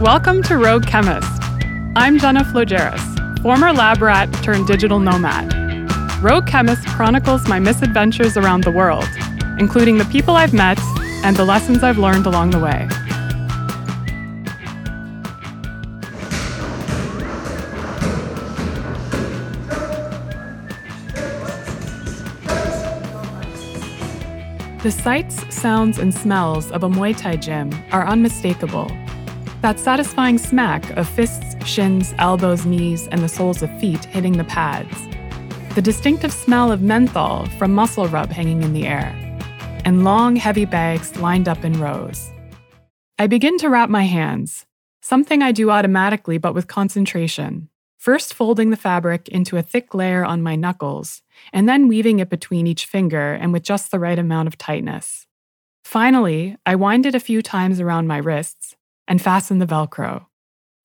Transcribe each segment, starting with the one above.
Welcome to Rogue Chemist. I'm Jenna Flogeris, former lab rat turned digital nomad. Rogue Chemist chronicles my misadventures around the world, including the people I've met and the lessons I've learned along the way. The sights, sounds, and smells of a Muay Thai gym are unmistakable. That satisfying smack of fists, shins, elbows, knees, and the soles of feet hitting the pads. The distinctive smell of menthol from muscle rub hanging in the air. And long, heavy bags lined up in rows. I begin to wrap my hands, something I do automatically but with concentration first folding the fabric into a thick layer on my knuckles, and then weaving it between each finger and with just the right amount of tightness. Finally, I wind it a few times around my wrists and fasten the Velcro.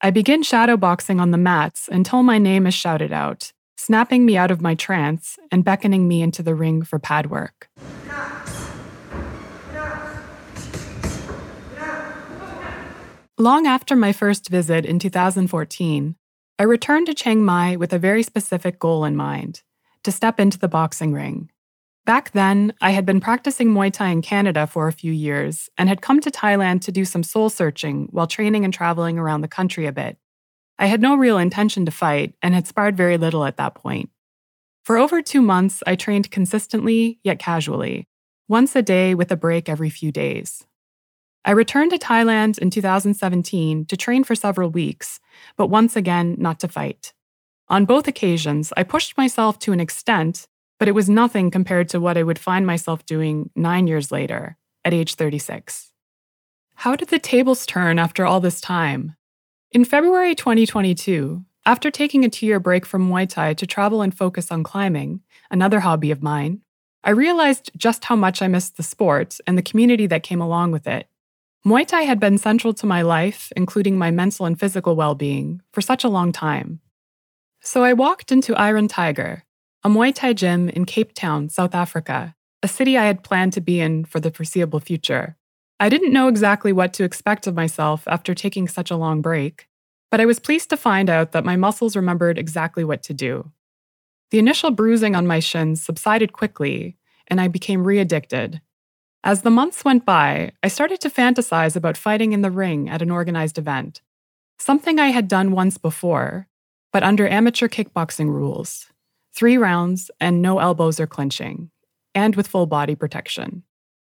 I begin shadowboxing on the mats until my name is shouted out, snapping me out of my trance and beckoning me into the ring for pad work. Long after my first visit in 2014, I returned to Chiang Mai with a very specific goal in mind to step into the boxing ring. Back then, I had been practicing Muay Thai in Canada for a few years and had come to Thailand to do some soul searching while training and traveling around the country a bit. I had no real intention to fight and had sparred very little at that point. For over two months, I trained consistently yet casually, once a day with a break every few days. I returned to Thailand in 2017 to train for several weeks, but once again, not to fight. On both occasions, I pushed myself to an extent, but it was nothing compared to what I would find myself doing nine years later, at age 36. How did the tables turn after all this time? In February 2022, after taking a two year break from Muay Thai to travel and focus on climbing, another hobby of mine, I realized just how much I missed the sport and the community that came along with it. Muay Thai had been central to my life, including my mental and physical well being, for such a long time. So I walked into Iron Tiger, a Muay Thai gym in Cape Town, South Africa, a city I had planned to be in for the foreseeable future. I didn't know exactly what to expect of myself after taking such a long break, but I was pleased to find out that my muscles remembered exactly what to do. The initial bruising on my shins subsided quickly, and I became re addicted, as the months went by, I started to fantasize about fighting in the ring at an organized event, something I had done once before, but under amateur kickboxing rules three rounds and no elbows or clinching, and with full body protection.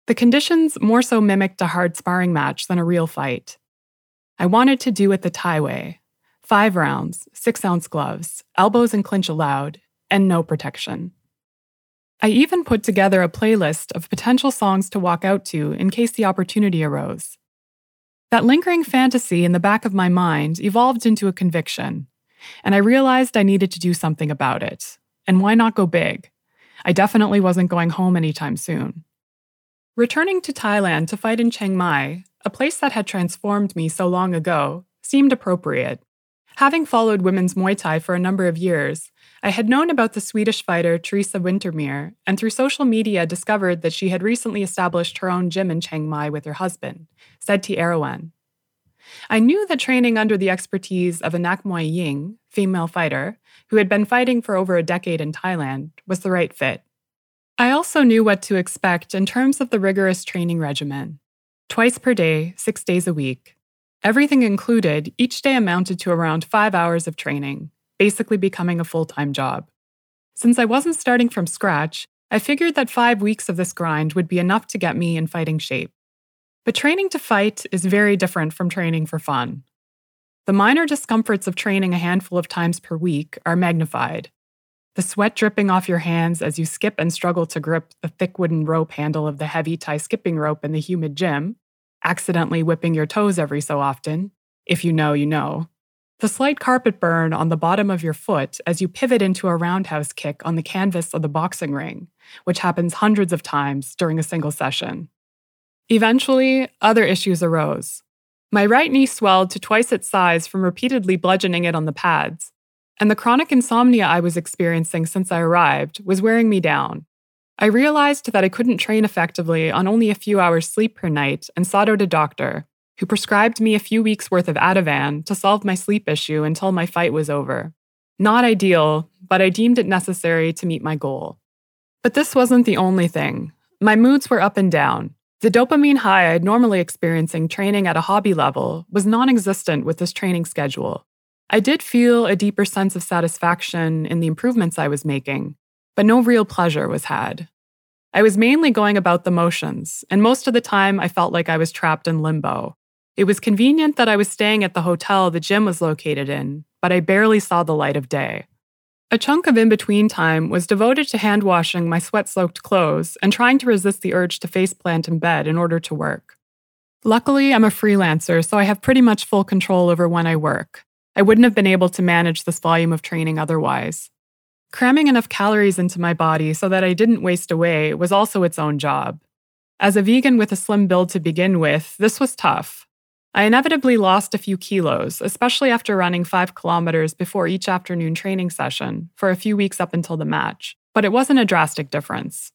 The conditions more so mimicked a hard sparring match than a real fight. I wanted to do it the Thai way five rounds, six ounce gloves, elbows and clinch allowed, and no protection. I even put together a playlist of potential songs to walk out to in case the opportunity arose. That lingering fantasy in the back of my mind evolved into a conviction, and I realized I needed to do something about it. And why not go big? I definitely wasn't going home anytime soon. Returning to Thailand to fight in Chiang Mai, a place that had transformed me so long ago, seemed appropriate. Having followed women's Muay Thai for a number of years, I had known about the Swedish fighter Teresa Wintermere, and through social media discovered that she had recently established her own gym in Chiang Mai with her husband, Sedti Erawan. I knew that training under the expertise of a Nak Muay Ying, female fighter, who had been fighting for over a decade in Thailand, was the right fit. I also knew what to expect in terms of the rigorous training regimen. Twice per day, six days a week. Everything included, each day amounted to around five hours of training, basically becoming a full time job. Since I wasn't starting from scratch, I figured that five weeks of this grind would be enough to get me in fighting shape. But training to fight is very different from training for fun. The minor discomforts of training a handful of times per week are magnified. The sweat dripping off your hands as you skip and struggle to grip the thick wooden rope handle of the heavy Thai skipping rope in the humid gym, accidentally whipping your toes every so often. If you know, you know. The slight carpet burn on the bottom of your foot as you pivot into a roundhouse kick on the canvas of the boxing ring, which happens hundreds of times during a single session. Eventually, other issues arose. My right knee swelled to twice its size from repeatedly bludgeoning it on the pads, and the chronic insomnia I was experiencing since I arrived was wearing me down. I realized that I couldn't train effectively on only a few hours sleep per night and sought out a doctor, who prescribed me a few weeks' worth of Ativan to solve my sleep issue until my fight was over. Not ideal, but I deemed it necessary to meet my goal. But this wasn't the only thing. My moods were up and down. The dopamine high I'd normally experiencing training at a hobby level was non existent with this training schedule. I did feel a deeper sense of satisfaction in the improvements I was making, but no real pleasure was had. I was mainly going about the motions, and most of the time I felt like I was trapped in limbo. It was convenient that I was staying at the hotel the gym was located in, but I barely saw the light of day. A chunk of in between time was devoted to hand washing my sweat soaked clothes and trying to resist the urge to faceplant in bed in order to work. Luckily, I'm a freelancer, so I have pretty much full control over when I work. I wouldn't have been able to manage this volume of training otherwise. Cramming enough calories into my body so that I didn't waste away was also its own job. As a vegan with a slim build to begin with, this was tough. I inevitably lost a few kilos, especially after running five kilometers before each afternoon training session for a few weeks up until the match, but it wasn't a drastic difference.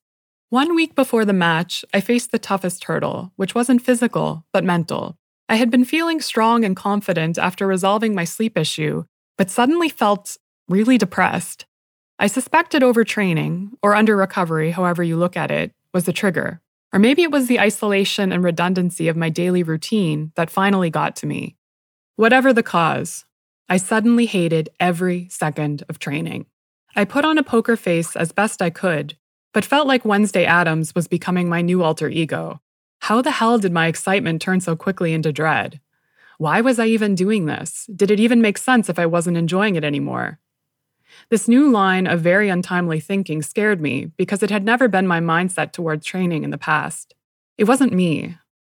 One week before the match, I faced the toughest hurdle, which wasn't physical, but mental. I had been feeling strong and confident after resolving my sleep issue, but suddenly felt really depressed. I suspected overtraining, or under recovery, however you look at it, was the trigger. Or maybe it was the isolation and redundancy of my daily routine that finally got to me. Whatever the cause, I suddenly hated every second of training. I put on a poker face as best I could, but felt like Wednesday Addams was becoming my new alter ego. How the hell did my excitement turn so quickly into dread? Why was I even doing this? Did it even make sense if I wasn't enjoying it anymore? This new line of very untimely thinking scared me because it had never been my mindset towards training in the past. It wasn't me.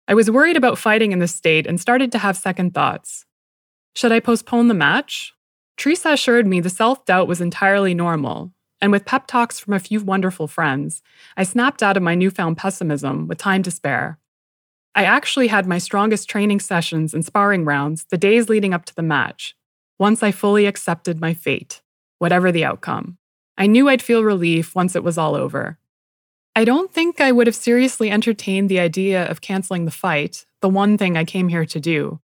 I was worried about fighting in this state and started to have second thoughts. Should I postpone the match? Teresa assured me the self doubt was entirely normal, and with pep talks from a few wonderful friends, I snapped out of my newfound pessimism with time to spare. I actually had my strongest training sessions and sparring rounds the days leading up to the match, once I fully accepted my fate whatever the outcome. I knew I'd feel relief once it was all over. I don't think I would have seriously entertained the idea of canceling the fight, the one thing I came here to do.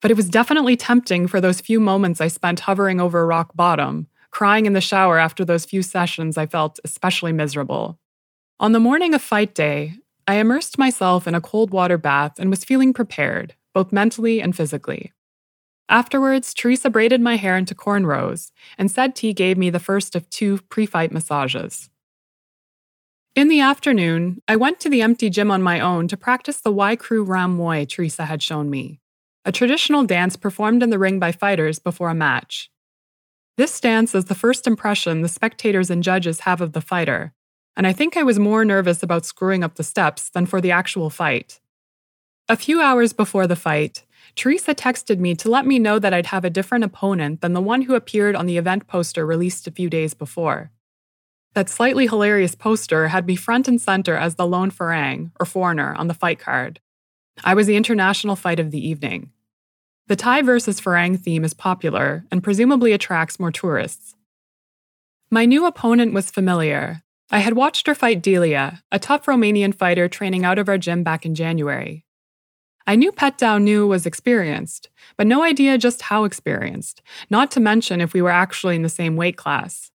But it was definitely tempting for those few moments I spent hovering over rock bottom, crying in the shower after those few sessions I felt especially miserable. On the morning of fight day, I immersed myself in a cold water bath and was feeling prepared, both mentally and physically. Afterwards, Teresa braided my hair into cornrows, and said T gave me the first of two pre fight massages. In the afternoon, I went to the empty gym on my own to practice the Wai Kru Ram Muay Teresa had shown me, a traditional dance performed in the ring by fighters before a match. This dance is the first impression the spectators and judges have of the fighter, and I think I was more nervous about screwing up the steps than for the actual fight. A few hours before the fight, Teresa texted me to let me know that I'd have a different opponent than the one who appeared on the event poster released a few days before. That slightly hilarious poster had me front and center as the lone Farang, or foreigner, on the fight card. I was the international fight of the evening. The Thai versus Farang theme is popular and presumably attracts more tourists. My new opponent was familiar. I had watched her fight Delia, a tough Romanian fighter training out of our gym back in January. I knew Pet Dow knew was experienced, but no idea just how experienced, not to mention if we were actually in the same weight class.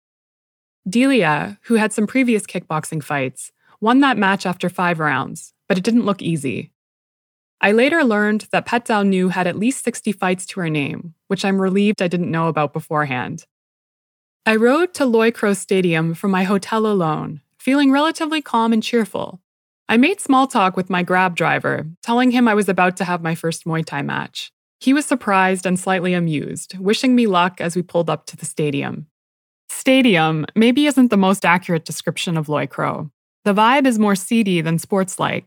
Delia, who had some previous kickboxing fights, won that match after five rounds, but it didn't look easy. I later learned that Pet Dow knew had at least 60 fights to her name, which I'm relieved I didn't know about beforehand. I rode to Loi Kroh Stadium from my hotel alone, feeling relatively calm and cheerful, I made small talk with my grab driver, telling him I was about to have my first Muay Thai match. He was surprised and slightly amused, wishing me luck as we pulled up to the stadium. Stadium maybe isn't the most accurate description of Loi Kroh. The vibe is more seedy than sports-like.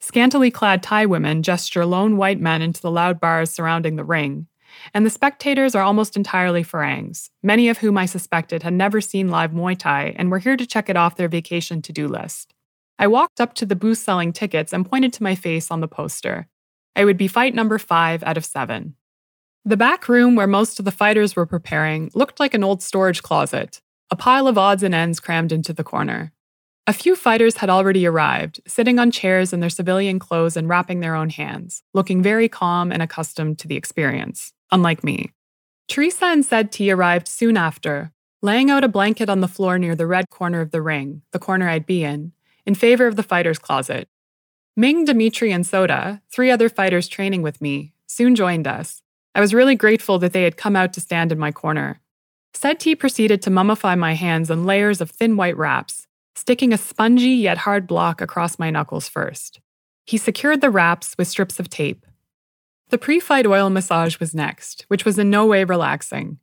Scantily clad Thai women gesture lone white men into the loud bars surrounding the ring, and the spectators are almost entirely Farangs, many of whom I suspected had never seen live Muay Thai and were here to check it off their vacation to do list. I walked up to the booth selling tickets and pointed to my face on the poster. I would be fight number five out of seven. The back room where most of the fighters were preparing looked like an old storage closet, a pile of odds and ends crammed into the corner. A few fighters had already arrived, sitting on chairs in their civilian clothes and wrapping their own hands, looking very calm and accustomed to the experience, unlike me. Teresa and Said T arrived soon after, laying out a blanket on the floor near the red corner of the ring, the corner I'd be in, in favor of the fighter's closet. Ming, Dimitri, and Soda, three other fighters training with me, soon joined us. I was really grateful that they had come out to stand in my corner. T proceeded to mummify my hands in layers of thin white wraps, sticking a spongy yet hard block across my knuckles first. He secured the wraps with strips of tape. The pre fight oil massage was next, which was in no way relaxing.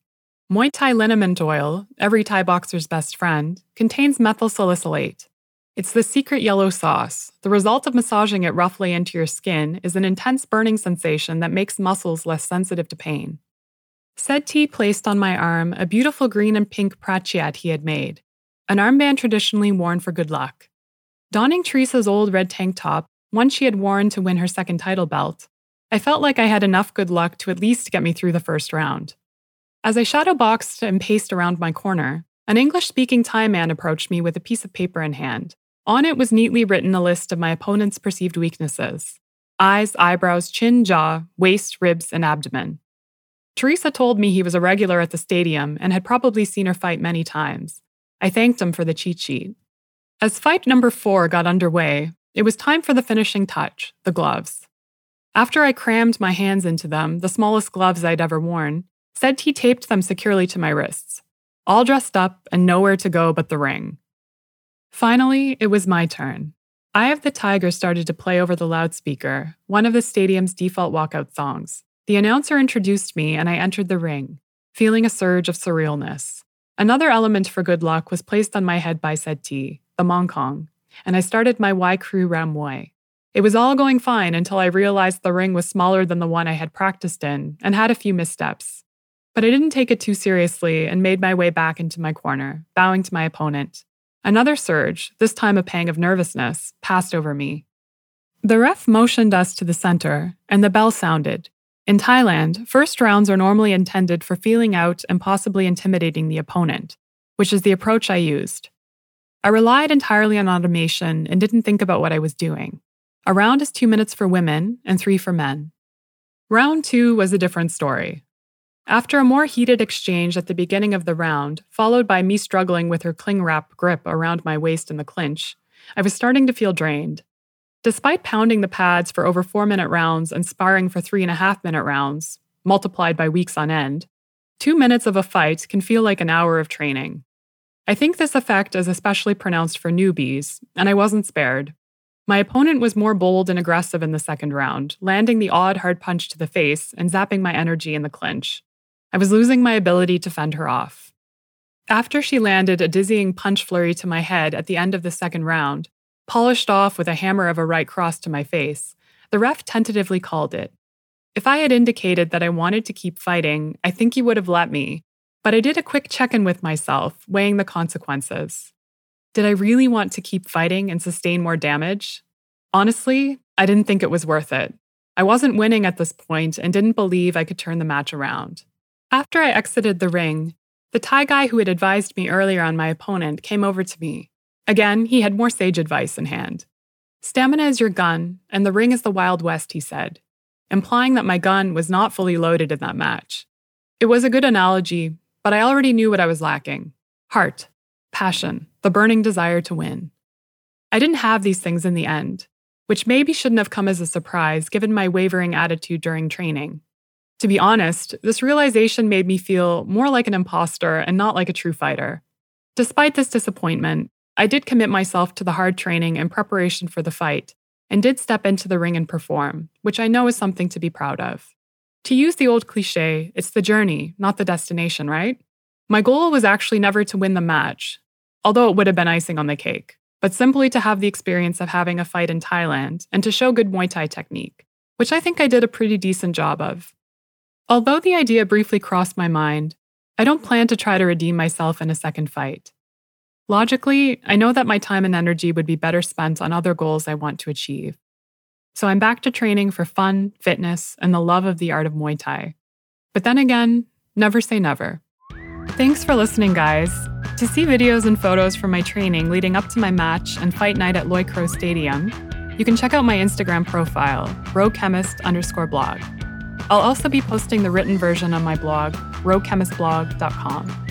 Muay Thai liniment oil, every Thai boxer's best friend, contains methyl salicylate. It's the secret yellow sauce. The result of massaging it roughly into your skin is an intense burning sensation that makes muscles less sensitive to pain. Said T placed on my arm a beautiful green and pink prachiat he had made, an armband traditionally worn for good luck. Donning Teresa's old red tank top, one she had worn to win her second title belt, I felt like I had enough good luck to at least get me through the first round. As I shadow boxed and paced around my corner, an English speaking Thai man approached me with a piece of paper in hand. On it was neatly written a list of my opponent's perceived weaknesses eyes, eyebrows, chin, jaw, waist, ribs, and abdomen. Teresa told me he was a regular at the stadium and had probably seen her fight many times, I thanked him for the cheat sheet. As fight number four got underway, it was time for the finishing touch the gloves. After I crammed my hands into them, the smallest gloves I'd ever worn, said he taped them securely to my wrists, all dressed up and nowhere to go but the ring. Finally, it was my turn. Eye of the Tiger started to play over the loudspeaker, one of the stadium's default walkout songs. The announcer introduced me and I entered the ring, feeling a surge of surrealness. Another element for good luck was placed on my head by Said T, the Mongkon, and I started my Wai Kru Ram Muay. It was all going fine until I realized the ring was smaller than the one I had practiced in and had a few missteps. But I didn't take it too seriously and made my way back into my corner, bowing to my opponent. Another surge, this time a pang of nervousness, passed over me. The ref motioned us to the center, and the bell sounded, in Thailand, first rounds are normally intended for feeling out and possibly intimidating the opponent, which is the approach I used. I relied entirely on automation and didn't think about what I was doing. A round is two minutes for women and three for men. Round two was a different story. After a more heated exchange at the beginning of the round, followed by me struggling with her cling wrap grip around my waist in the clinch, I was starting to feel drained. Despite pounding the pads for over four minute rounds and sparring for three and a half minute rounds, multiplied by weeks on end, two minutes of a fight can feel like an hour of training. I think this effect is especially pronounced for newbies, and I wasn't spared. My opponent was more bold and aggressive in the second round, landing the odd hard punch to the face and zapping my energy in the clinch. I was losing my ability to fend her off. After she landed a dizzying punch flurry to my head at the end of the second round, polished off with a hammer of a right cross to my face, the ref tentatively called it. If I had indicated that I wanted to keep fighting, I think he would have let me, but I did a quick check in with myself, weighing the consequences. Did I really want to keep fighting and sustain more damage? Honestly, I didn't think it was worth it. I wasn't winning at this point and didn't believe I could turn the match around. After I exited the ring, the Thai guy who had advised me earlier on my opponent came over to me. Again, he had more sage advice in hand. Stamina is your gun, and the ring is the Wild West, he said, implying that my gun was not fully loaded in that match. It was a good analogy, but I already knew what I was lacking heart, passion, the burning desire to win. I didn't have these things in the end, which maybe shouldn't have come as a surprise given my wavering attitude during training. To be honest, this realization made me feel more like an imposter and not like a true fighter. Despite this disappointment, I did commit myself to the hard training and preparation for the fight, and did step into the ring and perform, which I know is something to be proud of. To use the old cliche, it's the journey, not the destination, right? My goal was actually never to win the match, although it would have been icing on the cake, but simply to have the experience of having a fight in Thailand and to show good Muay Thai technique, which I think I did a pretty decent job of. Although the idea briefly crossed my mind, I don't plan to try to redeem myself in a second fight. Logically, I know that my time and energy would be better spent on other goals I want to achieve. So I'm back to training for fun, fitness, and the love of the art of Muay Thai. But then again, never say never. Thanks for listening, guys. To see videos and photos from my training leading up to my match and fight night at Loi Kroh Stadium, you can check out my Instagram profile, roguechemist underscore blog. I'll also be posting the written version on my blog, roguechemistblog.com.